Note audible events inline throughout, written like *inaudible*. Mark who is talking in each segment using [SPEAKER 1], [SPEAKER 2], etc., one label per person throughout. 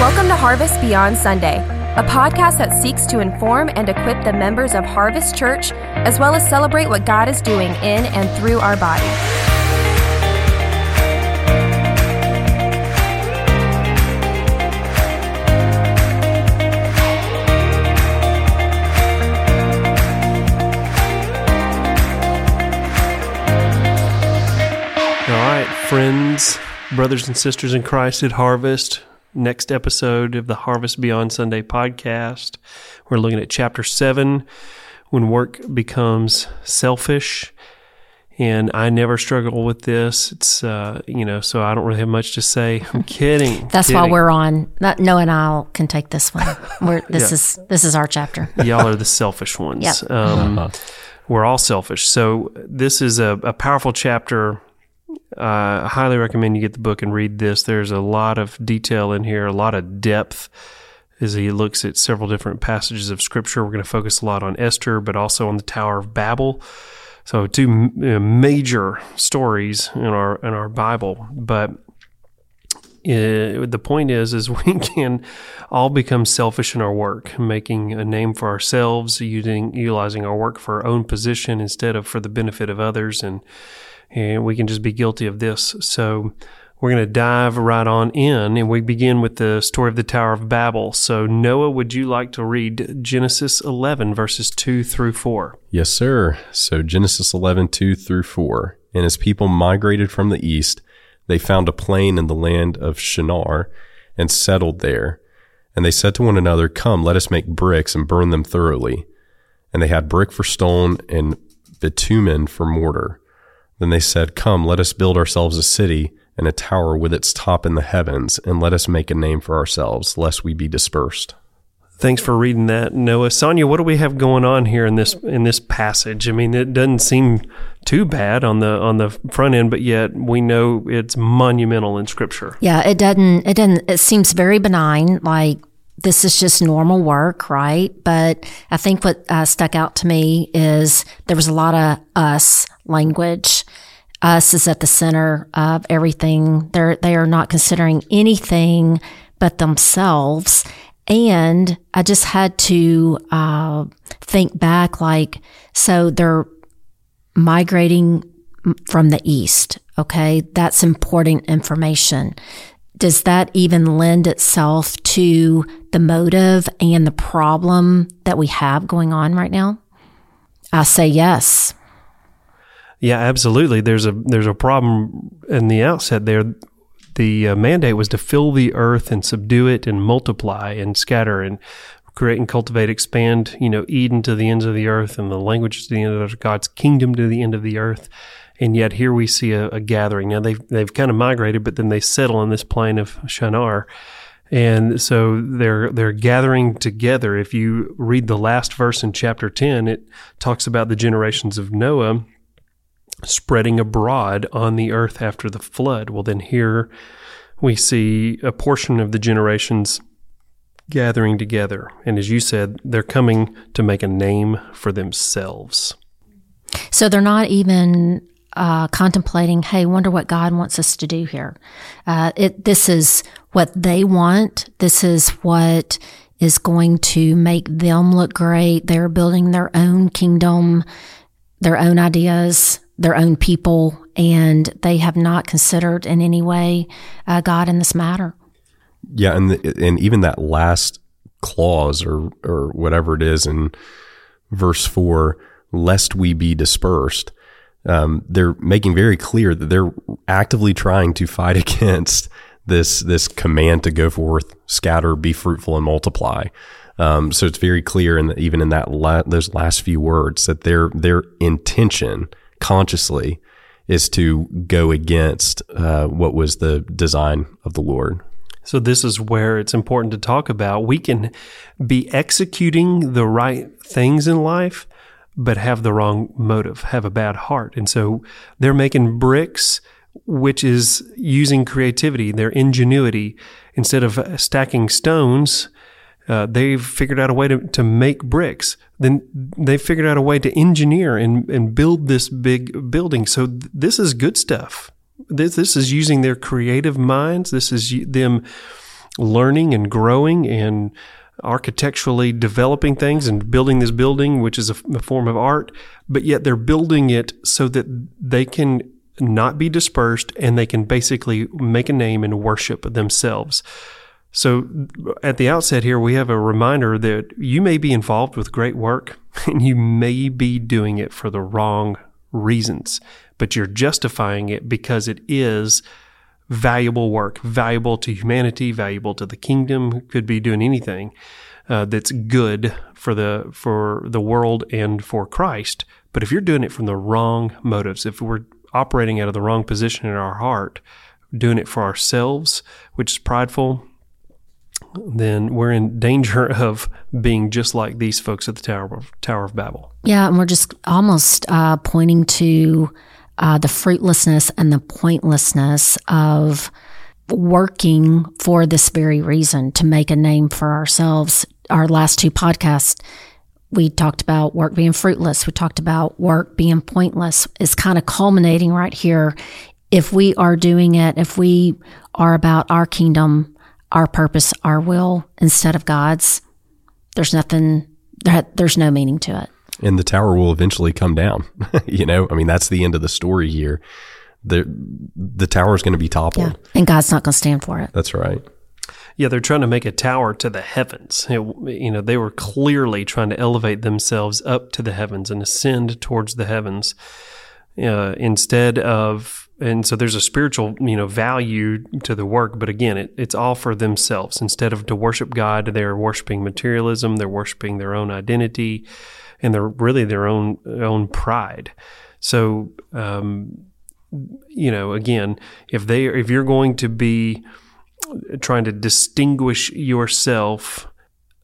[SPEAKER 1] Welcome to Harvest Beyond Sunday, a podcast that seeks to inform and equip the members of Harvest Church, as well as celebrate what God is doing in and through our body.
[SPEAKER 2] All right, friends, brothers and sisters in Christ at Harvest. Next episode of the Harvest Beyond Sunday podcast. We're looking at chapter seven when work becomes selfish. And I never struggle with this. It's, uh, you know, so I don't really have much to say. I'm *laughs* kidding.
[SPEAKER 3] That's why we're on. Not, Noah and I can take this one. We're, this
[SPEAKER 2] Yeah.
[SPEAKER 3] is this is our chapter. *laughs*
[SPEAKER 2] Y'all are the selfish ones.
[SPEAKER 3] Yep.
[SPEAKER 2] Um, We're all selfish. So this is a, a powerful chapter. Uh, I highly recommend you get the book and read this. There's a lot of detail in here, a lot of depth as he looks at several different passages of scripture. We're going to focus a lot on Esther, but also on the Tower of Babel. So two uh, major stories in our in our Bible, but uh, the point is is *laughs* we can all become selfish in our work making a name for ourselves using utilizing our work for our own position instead of for the benefit of others and and we can just be guilty of this so we're going to dive right on in and we begin with the story of the tower of babel so noah would you like to read genesis 11 verses 2 through 4
[SPEAKER 4] Yes, sir. So Genesis 11, 2 through 4. And as people migrated from the east, they found a plain in the land of Shinar and settled there. And they said to one another, Come, let us make bricks and burn them thoroughly. And they had brick for stone and bitumen for mortar. Then they said, Come, let us build ourselves a city and a tower with its top in the heavens, and let us make a name for ourselves, lest we be dispersed.
[SPEAKER 2] Thanks for reading that, Noah. Sonia, what do we have going on here in this in this passage? I mean, it doesn't seem too bad on the on the front end, but yet we know it's monumental in Scripture.
[SPEAKER 3] Yeah, it doesn't. It doesn't. It seems very benign. Like this is just normal work, right? But I think what uh, stuck out to me is there was a lot of us language. Us is at the center of everything. They're they are not considering anything but themselves. And I just had to uh, think back, like, so they're migrating from the east. Okay, that's important information. Does that even lend itself to the motive and the problem that we have going on right now? I say yes.
[SPEAKER 2] Yeah, absolutely. There's a there's a problem in the outset there. The uh, mandate was to fill the earth and subdue it and multiply and scatter and create and cultivate, expand, you know, Eden to the ends of the earth and the language to the end of God's kingdom to the end of the earth. And yet here we see a, a gathering. Now they've they've kind of migrated, but then they settle on this plain of Shinar. And so they're they're gathering together. If you read the last verse in chapter 10, it talks about the generations of Noah spreading abroad on the earth after the flood. Well, then here we see a portion of the generations gathering together. And as you said, they're coming to make a name for themselves.
[SPEAKER 3] So they're not even uh, contemplating, hey, wonder what God wants us to do here. Uh, it, this is what they want. This is what is going to make them look great. They're building their own kingdom, their own ideas, their own people, and they have not considered in any way uh, God in this matter.
[SPEAKER 4] Yeah, and the, and even that last clause or or whatever it is in verse four, lest we be dispersed. Um, they're making very clear that they're actively trying to fight *laughs* against this this command to go forth, scatter, be fruitful, and multiply. Um, so it's very clear, the, even in that la- those last few words, that their their intention consciously is to go against uh, what was the design of the Lord.
[SPEAKER 2] So this is where it's important to talk about. We can be executing the right things in life, but have the wrong motive, have a bad heart. And so they're making bricks, which is using creativity, their ingenuity. Instead of stacking stones, uh, they've figured out a way to, to make bricks. Then they figured out a way to engineer and, and build this big building. So th- this is good stuff. This, this is using their creative minds. This is them learning and growing and architecturally developing things and building this building, which is a, a form of art, but yet they're building it so that they can not be dispersed and they can basically make a name and worship themselves. So, at the outset here, we have a reminder that you may be involved with great work *laughs* and you may be doing it for the wrong reasons, but you're justifying it because it is valuable work, valuable to humanity, valuable to the kingdom, could be doing anything uh, that's good for the for the world and for Christ. But if you're doing it from the wrong motives, if we're operating out of the wrong position in our heart, doing it for ourselves, which is prideful, then we're in danger *laughs* of being just like these folks at the Tower of, Tower of Babel.
[SPEAKER 3] Yeah, and we're just almost uh, pointing to uh, the fruitlessness and the pointlessness of working for this very reason to make a name for ourselves. Our last two podcasts, we talked about work being fruitless. We talked about work being pointless. It's kind of culminating right here. If we are doing it, if we are about our kingdom, our purpose, our will instead of God's, there's nothing, there's no meaning to it
[SPEAKER 4] and the tower will eventually come down. *laughs* you know, I mean, that's the end of the story here. The the tower is going to be toppled,
[SPEAKER 3] yeah. and God's not going to stand for it.
[SPEAKER 4] That's right.
[SPEAKER 2] Yeah, they're trying to make a tower to the heavens. It, you know, they were clearly trying to elevate themselves up to the heavens and ascend towards the heavens uh, instead of. And so there's a spiritual, you know, value to the work, but again, it, it's all for themselves. Instead of to worship God, they're worshiping materialism. They're worshiping their own identity and they're really their own own pride. So, um, you know, again, if they if you're going to be trying to distinguish yourself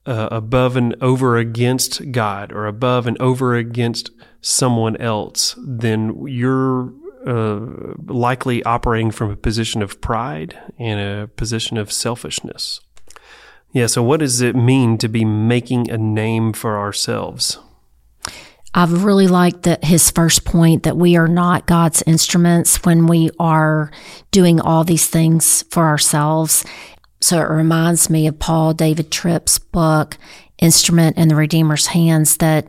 [SPEAKER 2] uh, above and over against God or above and over against someone else, then you're uh, likely operating from a position of pride and a position of selfishness. Yeah, so what does it mean to be making a name for ourselves?
[SPEAKER 3] I've really liked his first point that we are not God's instruments when we are doing all these things for ourselves. So it reminds me of Paul David Tripp's book, Instrument in the Redeemer's Hands, that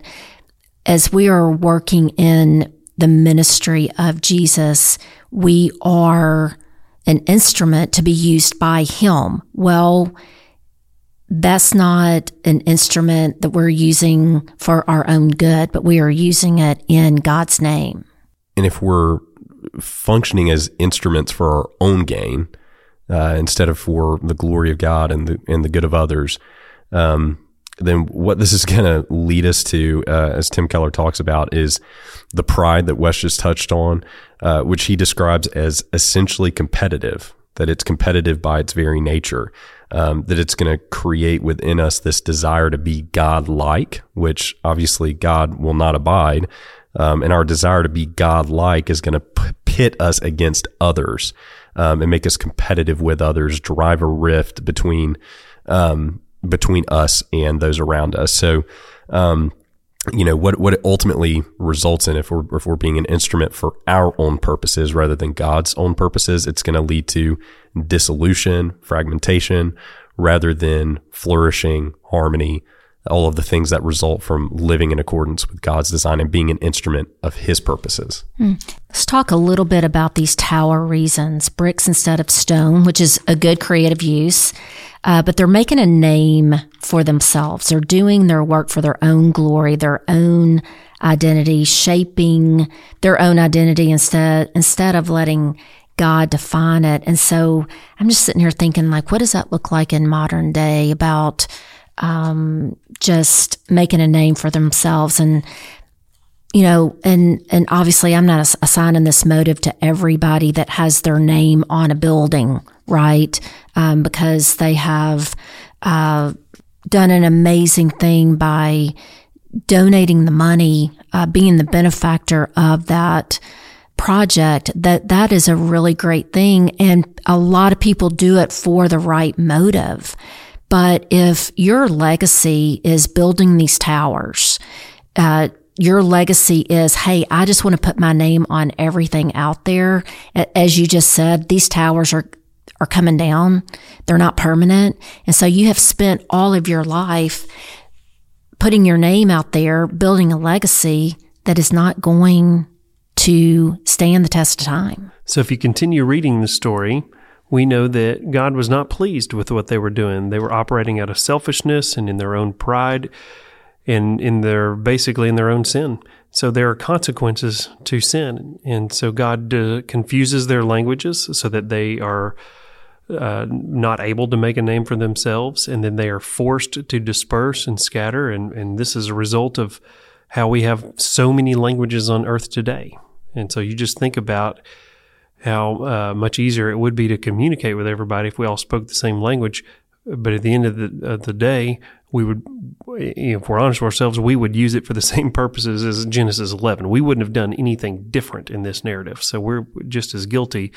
[SPEAKER 3] as we are working in the ministry of Jesus, we are an instrument to be used by him. Well, that's not an instrument that we're using for our own good, but we are using it in God's name.
[SPEAKER 4] And if we're functioning as instruments for our own gain, uh, instead of for the glory of God and the and the good of others, um, then what this is *laughs* going to lead us to, uh, as Tim Keller talks about, is the pride that Wes just touched on, uh, which he describes as essentially competitive. That it's competitive by its very nature um, that it's going to create within us this desire to be God like, which obviously God will not abide. Um, and our desire to be God like is going to p- pit us against others um, and make us competitive with others, drive a rift between um, between us and those around us. So, um, you know what what it ultimately results in if we're if we're being an instrument for our own purposes rather than God's own purposes, it's going to lead to dissolution, fragmentation, rather than flourishing, harmony, all of the things that result from living in accordance with God's design and being an instrument of His purposes.
[SPEAKER 3] Hmm. Let's talk a little bit about these tower reasons bricks instead of stone, which is a good creative use. Uh, but they're making a name for themselves. They're doing their work for their own glory, their own identity, shaping their own identity instead, instead of letting God define it. And so I'm just sitting here thinking, like, what does that look like in modern day about um, just making a name for themselves. And you know and and obviously i'm not assigning this motive to everybody that has their name on a building right? Um, because they have uh, done an amazing thing by donating the money uh, being the benefactor of that project. That that is a really great thing. And a lot of people do it for the right motive but if your legacy is building these towers, uh, your legacy is, hey, I just want to put my name on everything out there. As you just said, these towers are are coming down. They're not permanent. And so you have spent all of your life putting your name out there, building a legacy that is not going to stand the test of time.
[SPEAKER 2] So if you continue reading the story, we know that God was not pleased with what they were doing. They were operating out of selfishness and in their own pride and in their basically in their own sin. So there are consequences to sin. And so God uh, confuses their languages so that they are uh, not able to make a name for themselves. And then they are forced to disperse and scatter. And, and this is a result of how we have so many languages on earth today. And so you just think about how uh, much easier it would be to communicate with everybody if we all spoke the same language. But at the end of the, of the day, we would, if we're honest with ourselves, we would use it for the *laughs* same purposes as Genesis 11. We wouldn't have done anything different in this narrative. So we're just as guilty.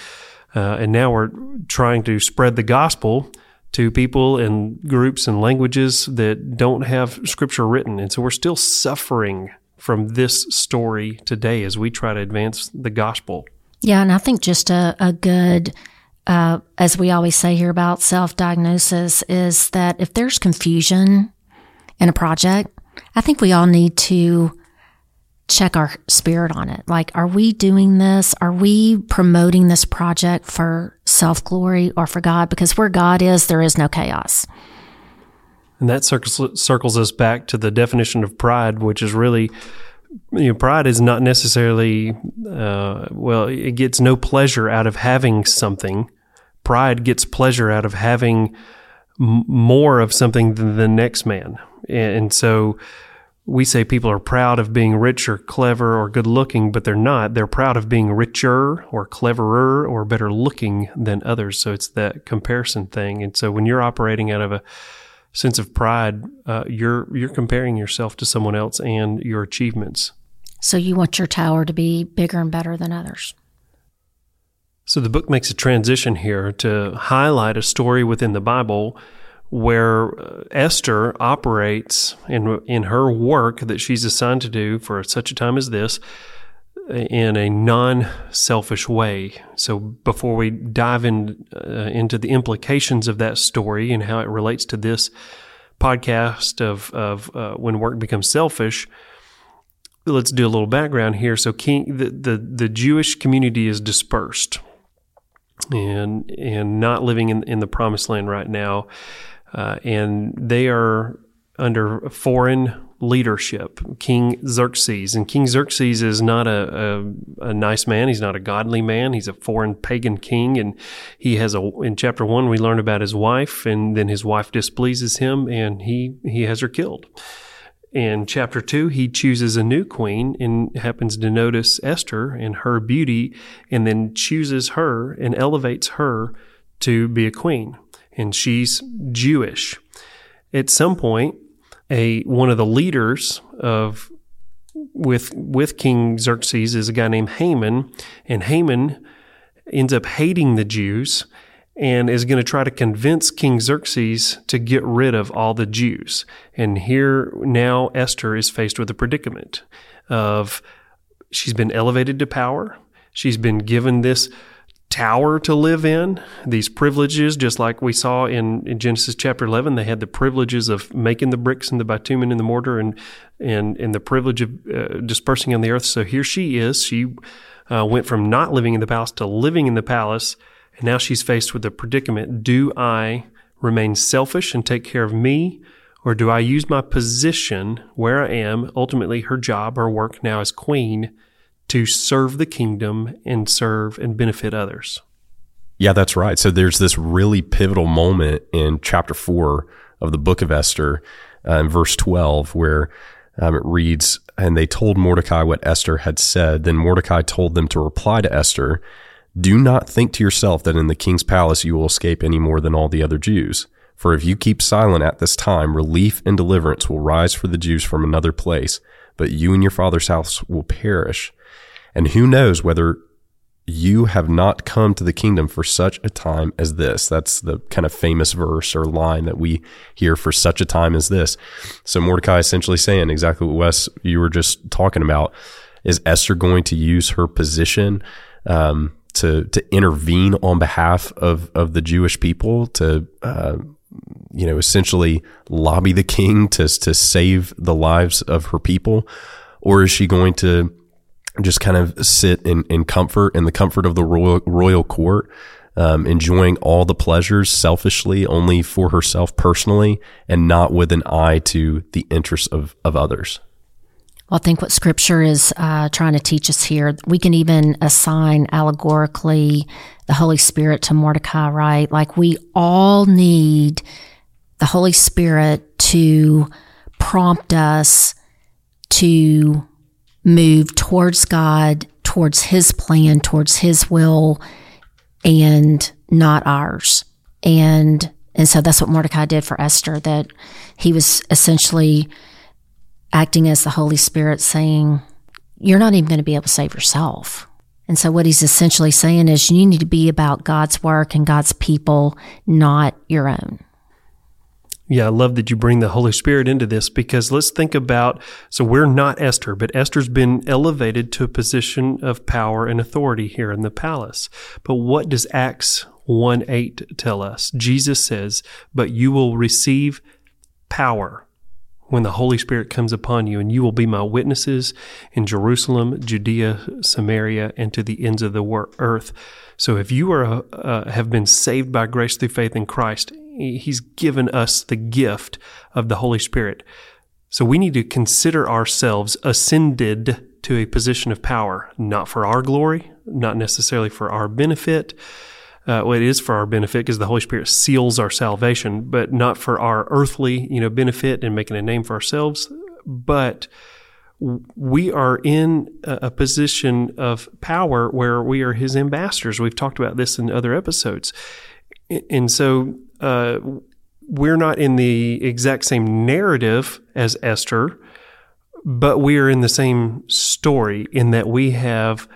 [SPEAKER 2] Uh, and now we're trying to spread the gospel to people and groups and languages that don't have scripture written. And so we're still suffering from this story today as we try to advance the gospel.
[SPEAKER 3] Yeah, and I think just a, a good, uh, as we always say here about self diagnosis, is that if there's confusion in a project, I think we all need to check our spirit on it. Like, are we doing this? Are we promoting this project for self glory or for God? Because where God is, there is no chaos.
[SPEAKER 2] And that circles, circles us back to the definition of pride, which is really, you know, pride is not necessarily, uh, well, it gets no pleasure out of having something. Pride gets pleasure out of having m- more of something than the next man. And, and so we say people are proud of being rich or clever or good looking, but they're not. They're proud of being richer or cleverer or better looking than others. So it's that comparison thing. And so when you're operating out of a, sense of pride, uh, you're you're comparing yourself to someone else and your achievements.
[SPEAKER 3] So you want your tower to be bigger and better than others.
[SPEAKER 2] So the book makes a transition here to highlight a story within the Bible where uh, Esther operates in in her work that she's assigned to do for such a time as this in a non-selfish way. So before we dive in, uh, into the implications of that story and how it relates to this podcast of of uh, when work becomes selfish, let's do a little background here. So King, the, the the Jewish community is dispersed and and not living in in the promised land right now, uh, and they are under foreign leadership, King Xerxes. And King Xerxes is not a, a, a, nice man. He's not a godly man. He's a foreign pagan king. And he has a, in chapter one, we learn about his wife, and then his wife displeases him and he, he has her killed. In chapter two, he chooses a new queen and happens to notice Esther and her beauty and then chooses her and elevates her to be a queen. And she's Jewish. At some point, a one of the leaders of with with King Xerxes is a guy named Haman, and Haman ends up hating the Jews and is going to try to convince King Xerxes to get rid of all the Jews. And here now Esther is faced with a predicament of she's been elevated to power. She's been given this tower to live in, these privileges, just like we saw in, in, Genesis chapter 11. They had the privileges of making the bricks and the bitumen and the mortar and, and, and the privilege of uh, dispersing on the earth. So here she is. She uh, went from not living in the palace to living in the palace. And now she's faced with the predicament do I remain selfish and take care of me? Or do I use my position where I am, ultimately her job, her work now as queen, to serve the kingdom and serve and benefit others.
[SPEAKER 4] Yeah, that's right. So there's this really pivotal moment in chapter four of the book of Esther, uh, in verse 12, where um, it reads, And they told Mordecai what Esther had said. Then Mordecai told them to reply to Esther, Do not think to yourself that in the king's palace you will escape any more than all the other Jews. For if you keep silent at this time, relief and deliverance will rise for the Jews from another place, but you and your father's house will perish. And who knows whether you have not come to the kingdom for such a time as this. That's the kind of famous verse or line that we hear for such a time as this. So Mordecai essentially saying exactly what Wes you were just talking about. Is Esther going to use her position um, to to intervene on behalf of of the Jewish people to uh, you know essentially lobby the king to to save the lives of her people, or is she going to just kind of sit in, in comfort in the comfort of the royal royal court? Um, enjoying all the pleasures selfishly, only for herself personally, and not with an eye to the interests of, of others.
[SPEAKER 3] Well, I think what scripture is uh, trying to teach us here, we can even assign allegorically the Holy Spirit to Mordecai, right? Like we all need the Holy Spirit to prompt us to move towards God, towards His plan, towards His will, and not ours. And and so that's what Mordecai did for Esther. That he was essentially acting as the Holy Spirit saying, You're not even going to be able to save yourself. And so, what he's essentially saying is, you need to be about God's work and God's people, not your own.
[SPEAKER 2] Yeah, I love that you bring the Holy Spirit into this because let's think about so we're not Esther, but Esther's been elevated to a position of power and authority here in the palace. But what does Acts 1 8 tell us? Jesus says, But you will receive power when the Holy Spirit comes upon you, and you will be my witnesses in Jerusalem, Judea, Samaria, and to the ends of the earth. So, if you are uh, have been saved by grace through faith in Christ, He's given us the gift of the Holy Spirit. So, we need to consider ourselves ascended to a position of power, not for our glory, not necessarily for our benefit, uh, well, it is for our benefit because the Holy Spirit seals our salvation, but not for our earthly, you know, benefit and making a name for ourselves. But we are in a position of power where we are His ambassadors. We've talked about this in other episodes, and so uh, we're not in the exact same narrative as Esther, but we are in the same story in that we have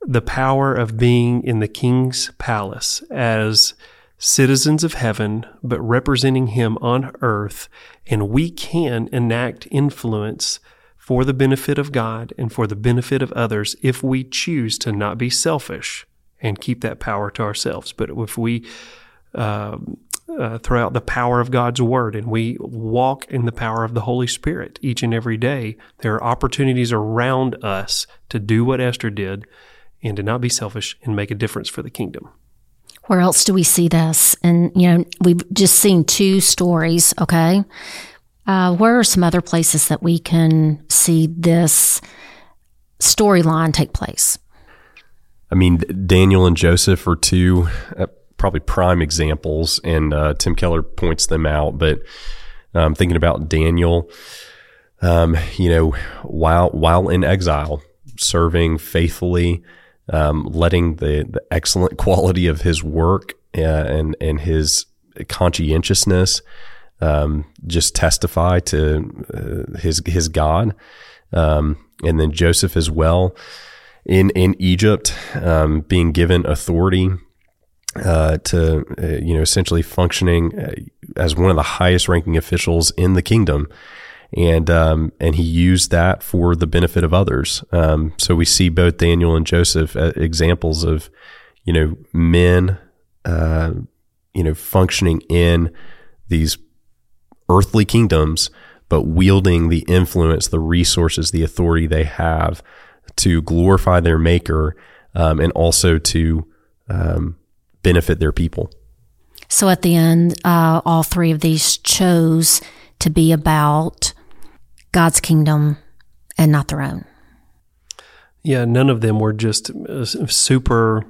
[SPEAKER 2] the power of being in the king's palace as citizens of heaven, but representing him on earth. And we can enact influence for the benefit of God and for the benefit of others if we choose to not be selfish and keep that power to ourselves. But if we uh, uh, throw out the power of God's word and we walk in the power of the Holy Spirit each and every day, there are opportunities around us to do what Esther did and to not be selfish and make a difference for the kingdom.
[SPEAKER 3] Where else do we see this? And, you know, we've just seen two stories, okay? Uh, where are some other places that we can see this storyline take place?
[SPEAKER 4] I mean, Daniel and Joseph are two uh, probably prime examples, and uh, Tim Keller points them out. But I'm um, thinking about Daniel, um, you know, while while in exile, serving faithfully um, letting the, the excellent *laughs* quality of his work uh, and and his conscientiousness um, just testify to uh, his his God, um, and then Joseph as well in in Egypt, um, being given authority uh, to uh, you know essentially functioning uh, as one of the highest ranking officials in the kingdom and um, and he used that for the benefit of others. Um, so we see both Daniel and Joseph uh, examples of you know men uh, you know functioning in these earthly kingdoms, but wielding the influence, the resources, the authority they have to glorify their Maker um, and also to um, benefit their people.
[SPEAKER 3] So at the end, uh, all three of these chose to be about God's kingdom and not their own.
[SPEAKER 2] Yeah, none of them were just uh, super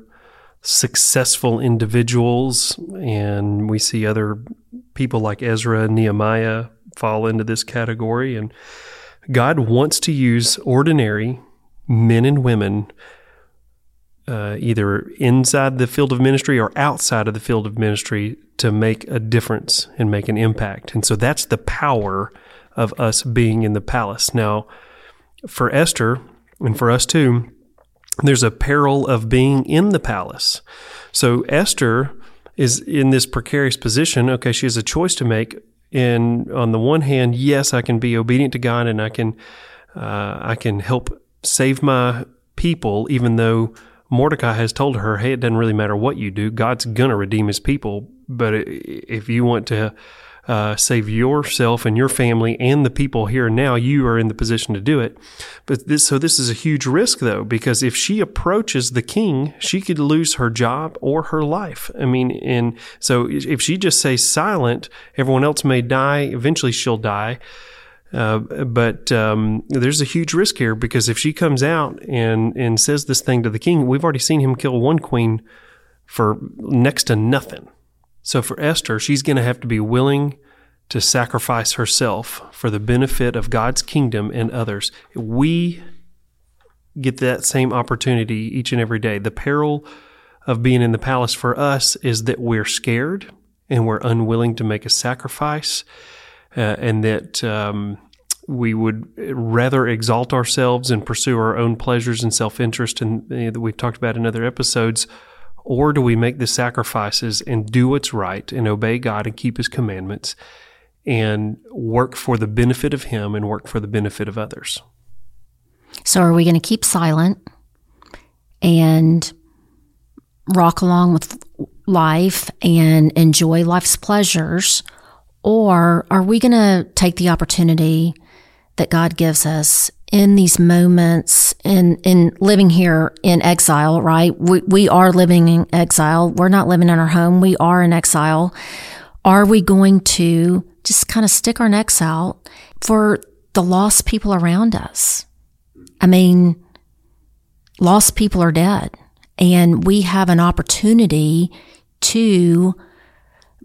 [SPEAKER 2] successful individuals. And we see other people like Ezra and Nehemiah fall into this category. And God wants to use ordinary men and women. Uh, either inside the field of ministry or outside of the field of ministry to make a difference and make an impact. And so that's the power of us being in the palace. Now, for Esther and for us too, there's a peril of being in the palace. So Esther is in this precarious position. Okay, she has a choice to make. And on the one hand, yes, I can be obedient to God and I can uh, I can help save my people, even though Mordecai has told her, hey, it doesn't really matter what you do. God's going to redeem his people. But if you want to uh, save yourself and your family and the people here now, you are in the position to do it. But this, so this is a huge risk though, because if she approaches the king, she could lose her job or her life. I mean, and so if she just stays silent, everyone else may die. Eventually she'll die. Uh, but um, there's a huge risk here because if she comes out and, and says this thing to the king, we've already seen him kill one queen for next to nothing. So for Esther, she's going to have to be willing to sacrifice herself for the benefit of God's kingdom and others. We get that same opportunity each and every day. The peril of being in the palace for us is that we're scared and we're unwilling to make a sacrifice uh, and that um, we would rather exalt ourselves and pursue our own pleasures and self interest, and that we've talked about in other episodes, or do we make the sacrifices and do what's right and obey God and keep His commandments and work for the benefit of Him and work for the benefit of others?
[SPEAKER 3] So, are we going to keep silent and rock along with life and enjoy life's pleasures? Or are we going to take the opportunity that God gives us in these moments in, in living here in exile, right? We, we are living in exile. We're not living in our home. We are in exile. Are we going to just kind of stick our necks out for the lost people around us? I mean, lost people are dead and we have an opportunity to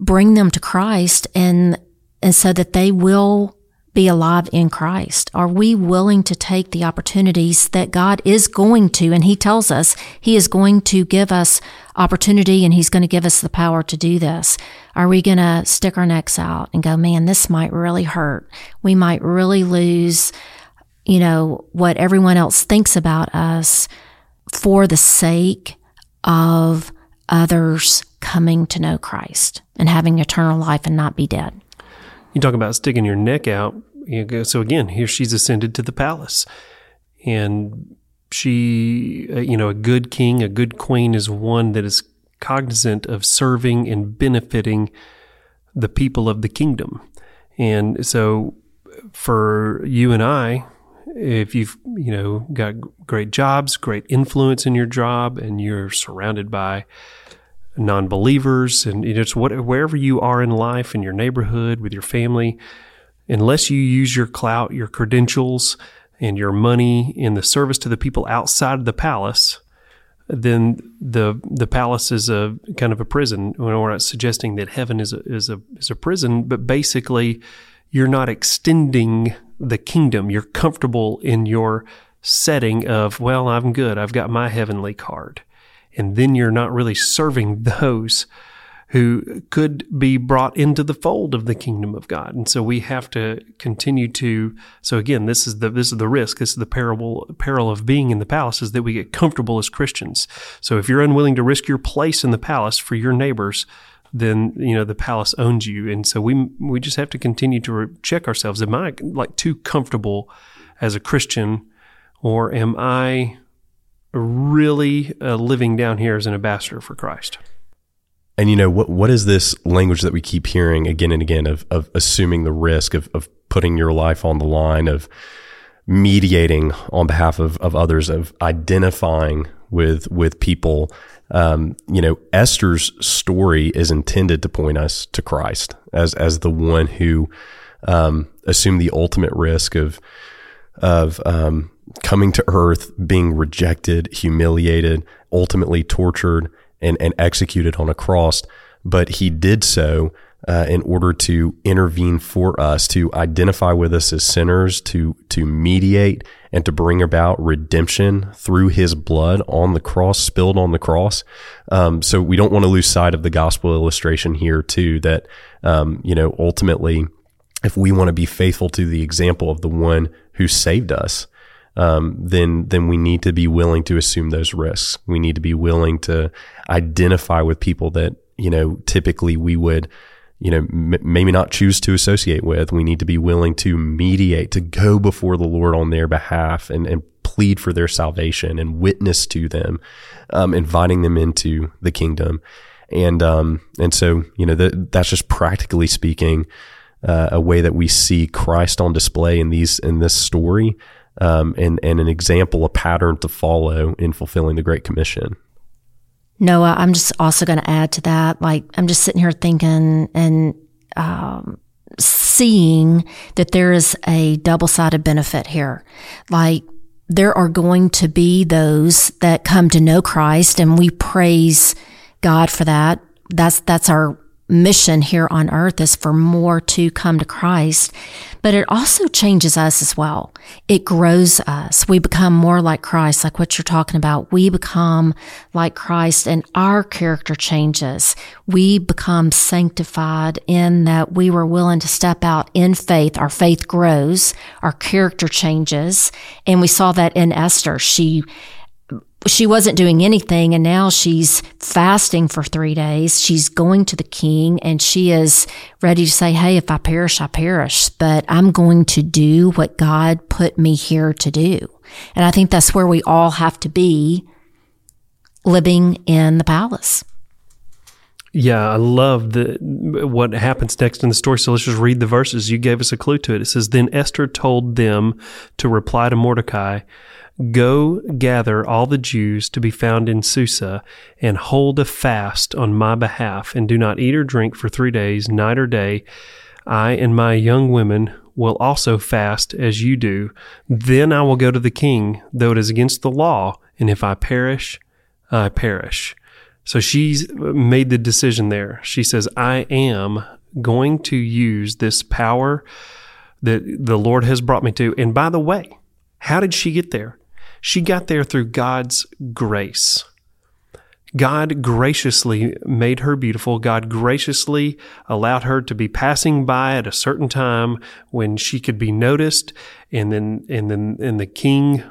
[SPEAKER 3] bring them to Christ and, and so that they will be alive in Christ? Are we willing to take the opportunities that God is going to, and He tells us He is going to give us opportunity and He's going to give us the power to do this? Are we going to stick our necks out and go, man, this might really hurt. We might really lose, you know, what everyone else thinks about us for the sake of others coming to know Christ and having eternal life and not be dead.
[SPEAKER 2] You talk about sticking your neck out. So again, here she's ascended to the palace, and she, uh, you know, a good king, a good queen is one that is cognizant of serving and benefiting the people of the kingdom. And so for you and I, if you've, you know, got great jobs, great influence in your job, and you're surrounded by non-believers and it's what, wherever you are in life in your neighborhood with your family unless you use your clout your credentials and your money in the service to the people outside the palace then the the palace is a kind of a prison. We're not suggesting that heaven is a, is a is a prison but basically you're not extending the kingdom. You're comfortable in your setting of well I'm good. I've got my heavenly card and then you're not really serving *laughs* those who could be brought into the fold of the kingdom of God. And so we have to continue to so again this is the this is the risk this is the parable peril of being in the palace is that we get comfortable as Christians. So if you're unwilling to risk your place in the palace for your neighbors then you know the palace owns you and so we we just have to continue to check ourselves am I like too comfortable as a Christian or am I really uh, living down here as an ambassador for Christ.
[SPEAKER 4] And you know what? What is this language that we keep hearing again and again of of assuming the risk of of putting your life on the line of mediating on behalf of of others of identifying with with people. Um, you know, Esther's story is intended to point us to Christ as as the one who um, assumed the ultimate risk of of um, coming to earth, being rejected, humiliated, ultimately tortured and, and executed on a cross. But he did so uh, in order to intervene for us, to identify with us as sinners, to to mediate and to bring about redemption through His blood on the cross, spilled on the cross. Um, so we don't want to lose sight of the gospel illustration here too. That um, you know ultimately, if we want to be faithful to the example of the one who saved us, um, then then we need to be willing to assume those risks. We need to be willing to identify with people that you know typically we would you know m- maybe not choose to associate with. We need to be willing to mediate, to go before the Lord on their behalf, and and plead for their salvation and witness to them, um, inviting them into the kingdom. And, um, and so, you know, that's just practically speaking, uh, a way that we see Christ on display in these, in this story, um, and, and an example, a pattern to follow in fulfilling the Great Commission.
[SPEAKER 3] Noah, I'm just also going to add to that. Like, I'm just sitting here thinking and, um, seeing that there is a double sided benefit here. Like, there are going to be those that come to know Christ and we praise God for that. That's, that's our mission here on earth is for more to come to Christ, but it also changes us as well. It grows us. We become more like Christ, like what you're talking about. We become like Christ and our character changes. We become sanctified in that we were willing to step out in faith. Our faith grows. Our character changes. And we saw that in Esther. She she wasn't doing anything and now she's fasting for three days. She's going to the king and she is ready to say, Hey, if I perish, I perish, but I'm going to do what God put me here to do. And I think that's where we all have to be living in the palace.
[SPEAKER 2] Yeah, I love the what happens next in the story. So let's just read the verses. You gave us a clue to it. It says, Then Esther told them to reply to Mordecai, Go gather all the Jews to be found in Susa, and hold a fast on my behalf, and do not eat or drink for three days, night or day. I and my young women will also fast as you do. Then I will go to the king, though it is against the law, and if I perish, I perish. So she's made the decision there. She says, I am going to use this power that the Lord has brought me to. And by the way, how did she get there? She got there through God's grace. God graciously made her beautiful. God graciously allowed her to be passing by at a certain time when she could be noticed. And then, and then, and the king,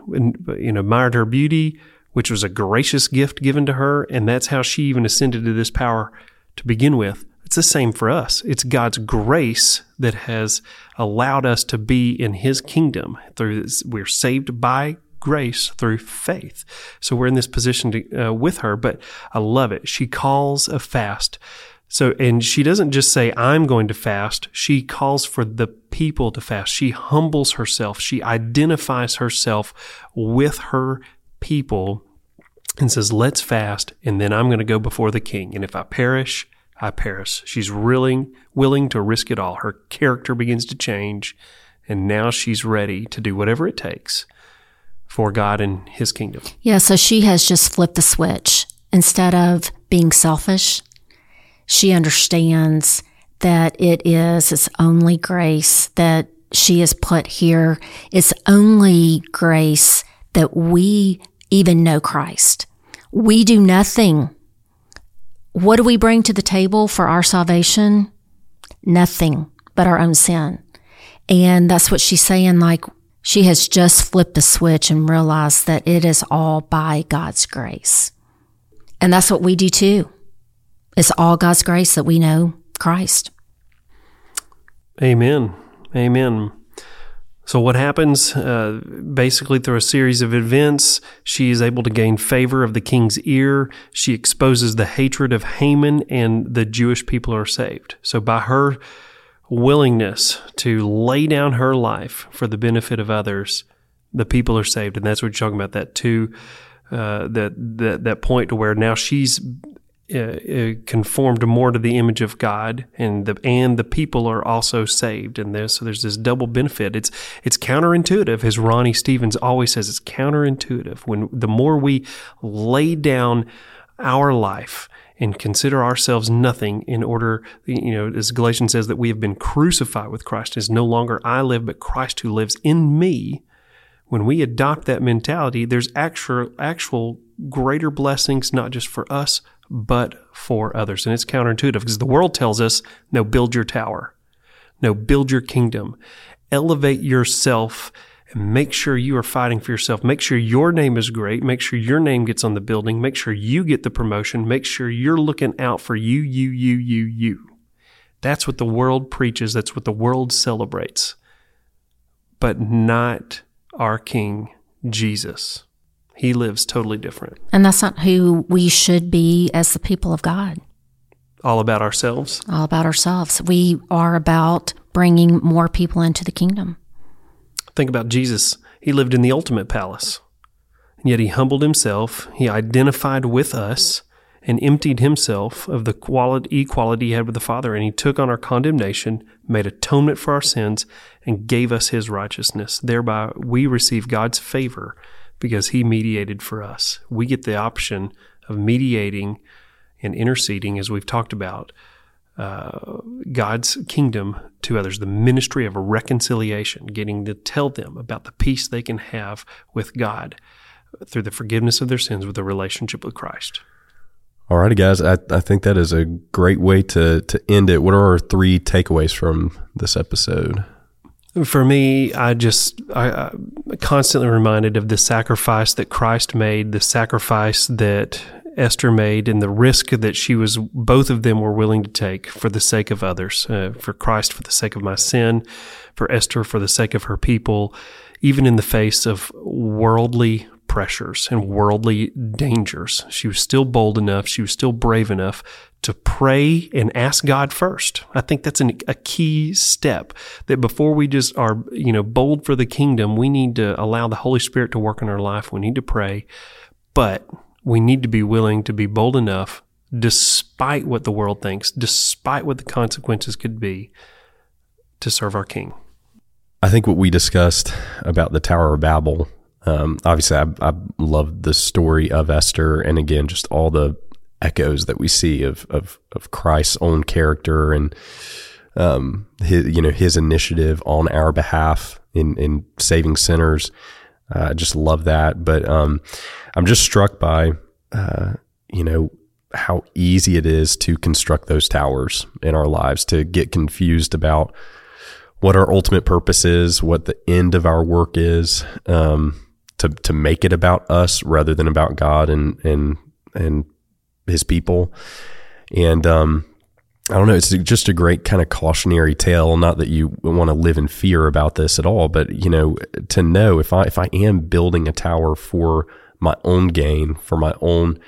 [SPEAKER 2] you know, admired her beauty, which was a gracious gift given to her. And that's how she even ascended to this power to begin with. It's the same for us. It's God's grace that has allowed us to be in his kingdom through this. We're saved by grace through faith. So we're in this position to, uh, with her, but I love it. She calls a fast. So, and she doesn't just say, I'm going to fast. She calls for the people to fast. She humbles herself. She identifies herself with her people and says, let's fast. And then I'm going to go before the king. And if I perish, I perish. She's really willing to risk it all. Her character begins to change. And now she's ready to do whatever it takes for God and His kingdom.
[SPEAKER 3] Yeah, so she has just flipped the switch. Instead of being selfish, she understands that it is, it's only grace that she is put here. It's only grace that we even know Christ. We do nothing. What do we bring to the table for our salvation? Nothing but our own sin. And that's what she's saying. Like, she has just flipped the switch and realized that it is all by God's grace. And that's what we do too. It's all God's grace that we know Christ.
[SPEAKER 2] Amen. Amen. So, what happens? Uh, basically, through a series of events, she is able to gain favor of the king's ear. She exposes the hatred of Haman, and the Jewish people are saved. So, by her willingness to lay down her life for the benefit of others, the people are saved. And that's what you're talking about. That too, uh, that that that point to where now she's uh, uh, conformed more to the image of God, and the and the people are also saved. in this. so there's this double benefit. It's it's counterintuitive, as Ronnie Stevens always says. It's counterintuitive when the more we lay down our life and consider ourselves nothing in order, you know, as Galatians says, that we have been crucified with Christ. It is no longer I live, but Christ who lives in me. When we adopt that mentality, there's actual, actual greater blessings, not just for us, but for others. And it's counterintuitive because the world tells us, no, build your tower. No, build your kingdom. Elevate yourself and make sure you are fighting for yourself. Make sure your name is great. Make sure your name gets on the building. Make sure you get the promotion. Make sure you're looking out for you, you, you, you, you. That's what the world preaches. That's what the world celebrates. But not our King Jesus. He lives totally different.
[SPEAKER 3] And that's not who we should be as the people of God.
[SPEAKER 2] All about ourselves.
[SPEAKER 3] All about ourselves. We are about bringing more people into the kingdom.
[SPEAKER 2] Think about Jesus. He lived in the ultimate palace. And yet he humbled himself. He identified with us and emptied himself of the quality, equality he had with the Father. And he took on our condemnation, made atonement for our sins, and gave us his righteousness. Thereby, we receive God's favor because he mediated for us. We get the option of mediating and interceding, as we've talked about, uh, God's kingdom to others, the ministry of reconciliation, getting to tell them about the peace they can have with God through the forgiveness of their sins with a relationship with Christ.
[SPEAKER 4] All righty, guys. I, I think that is a great way to, to end it. What are our three takeaways from this episode?
[SPEAKER 2] For me, I just I, I'm constantly reminded of the sacrifice that Christ made, the sacrifice that Esther made, and the risk that she was both of them were willing to take for the sake of others, uh, for Christ for the sake of my sin, for Esther for the sake of her people, even in the face of worldly pressures and worldly dangers. She was still bold enough, she was still brave enough to pray and ask God first. I think that's an, a key step that before we just are, you know, bold for the kingdom, we need to allow the Holy Spirit to work in our life. We need to pray, but we need to be willing to be bold enough despite what the world thinks, despite what the consequences could be to serve our king.
[SPEAKER 4] I think what we discussed about the Tower of Babel um, obviously, I, I love the story of Esther, and again, just all the echoes that we see of of, of Christ's own character and um, his you know his initiative on our behalf in in saving sinners. Uh, I just love that, but um, I'm just struck by uh, you know how easy it is to construct those towers in our lives to get confused about what our ultimate purpose is, what the end of our work is. Um, to to make it about us rather than about God and and and His people. And um, I don't know. It's just a great kind of cautionary tale. Not that you want to live in fear about this at all, but you know, to know if I if I am building a tower for my own gain, for my own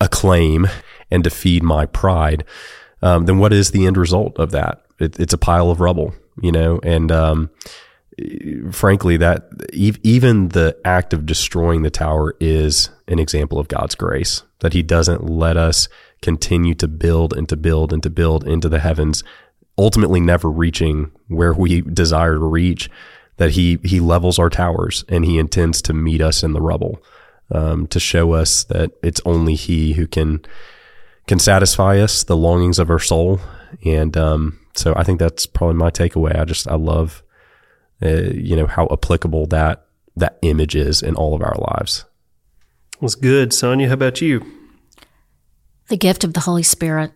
[SPEAKER 4] acclaim, and to feed my pride, um, then what is the end result of that? It, it's a pile of rubble, you know. And um, frankly, that even the act of destroying the tower is an example of God's grace, that He doesn't let us continue to build and to build and to build into the heavens, ultimately never reaching where we desire to reach. That He He levels our towers and He intends to meet us in the rubble, um, to show us that it's only He who can can satisfy us the longings of our soul. And um, so I think that's probably my takeaway. I just I love uh, you know how applicable that that image is in all of our lives.
[SPEAKER 2] That's good, Sonia. How about you?
[SPEAKER 3] The gift of the Holy Spirit.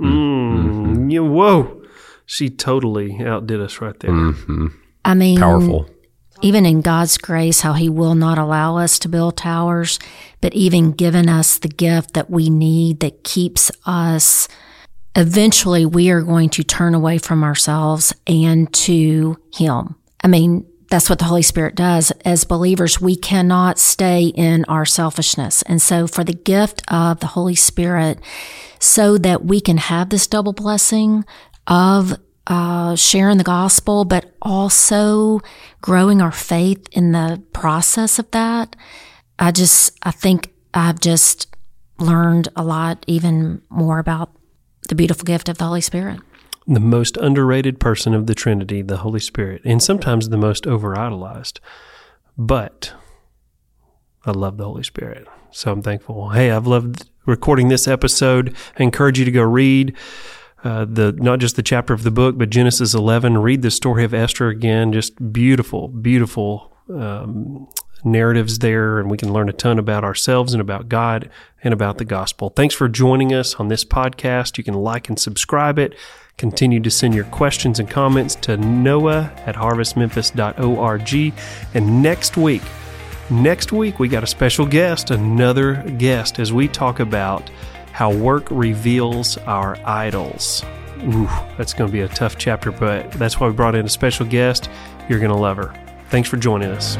[SPEAKER 2] Mm, yeah, whoa, she totally outdid us right there.
[SPEAKER 4] Mm-hmm.
[SPEAKER 3] I mean,
[SPEAKER 4] Powerful.
[SPEAKER 3] Even in God's grace, how He will not allow us to build towers, but even given us the gift that we need that keeps us eventually we are going to turn away from ourselves and to Him. I mean, that's what the Holy Spirit does. As believers, we cannot stay in our selfishness. And so for the gift of the Holy Spirit, so that we can have this double blessing of uh, sharing the gospel, but also growing our faith in the process of that. I just, I think I've just learned a lot even more about the beautiful gift of the Holy Spirit
[SPEAKER 2] the most underrated person of the Trinity, the Holy Spirit, and sometimes the most over idolized. But I love the Holy Spirit. So I'm thankful. Hey, I've loved recording this episode. I encourage you to go read uh, the not just the chapter of the book, but Genesis 11. Read the story of Esther again. Just beautiful, beautiful um, narratives there, and we can learn a ton about ourselves and about God and about the gospel. Thanks for joining us on this podcast. You can like and subscribe it. Continue to send your questions and comments to noah at harvestmemphis.org. And next week, next week, we got a special guest, another guest, as we talk about how work reveals our idols. Ooh, that's going to be a tough chapter, but that's why we brought in a special guest. You're going to love her. Thanks for joining us.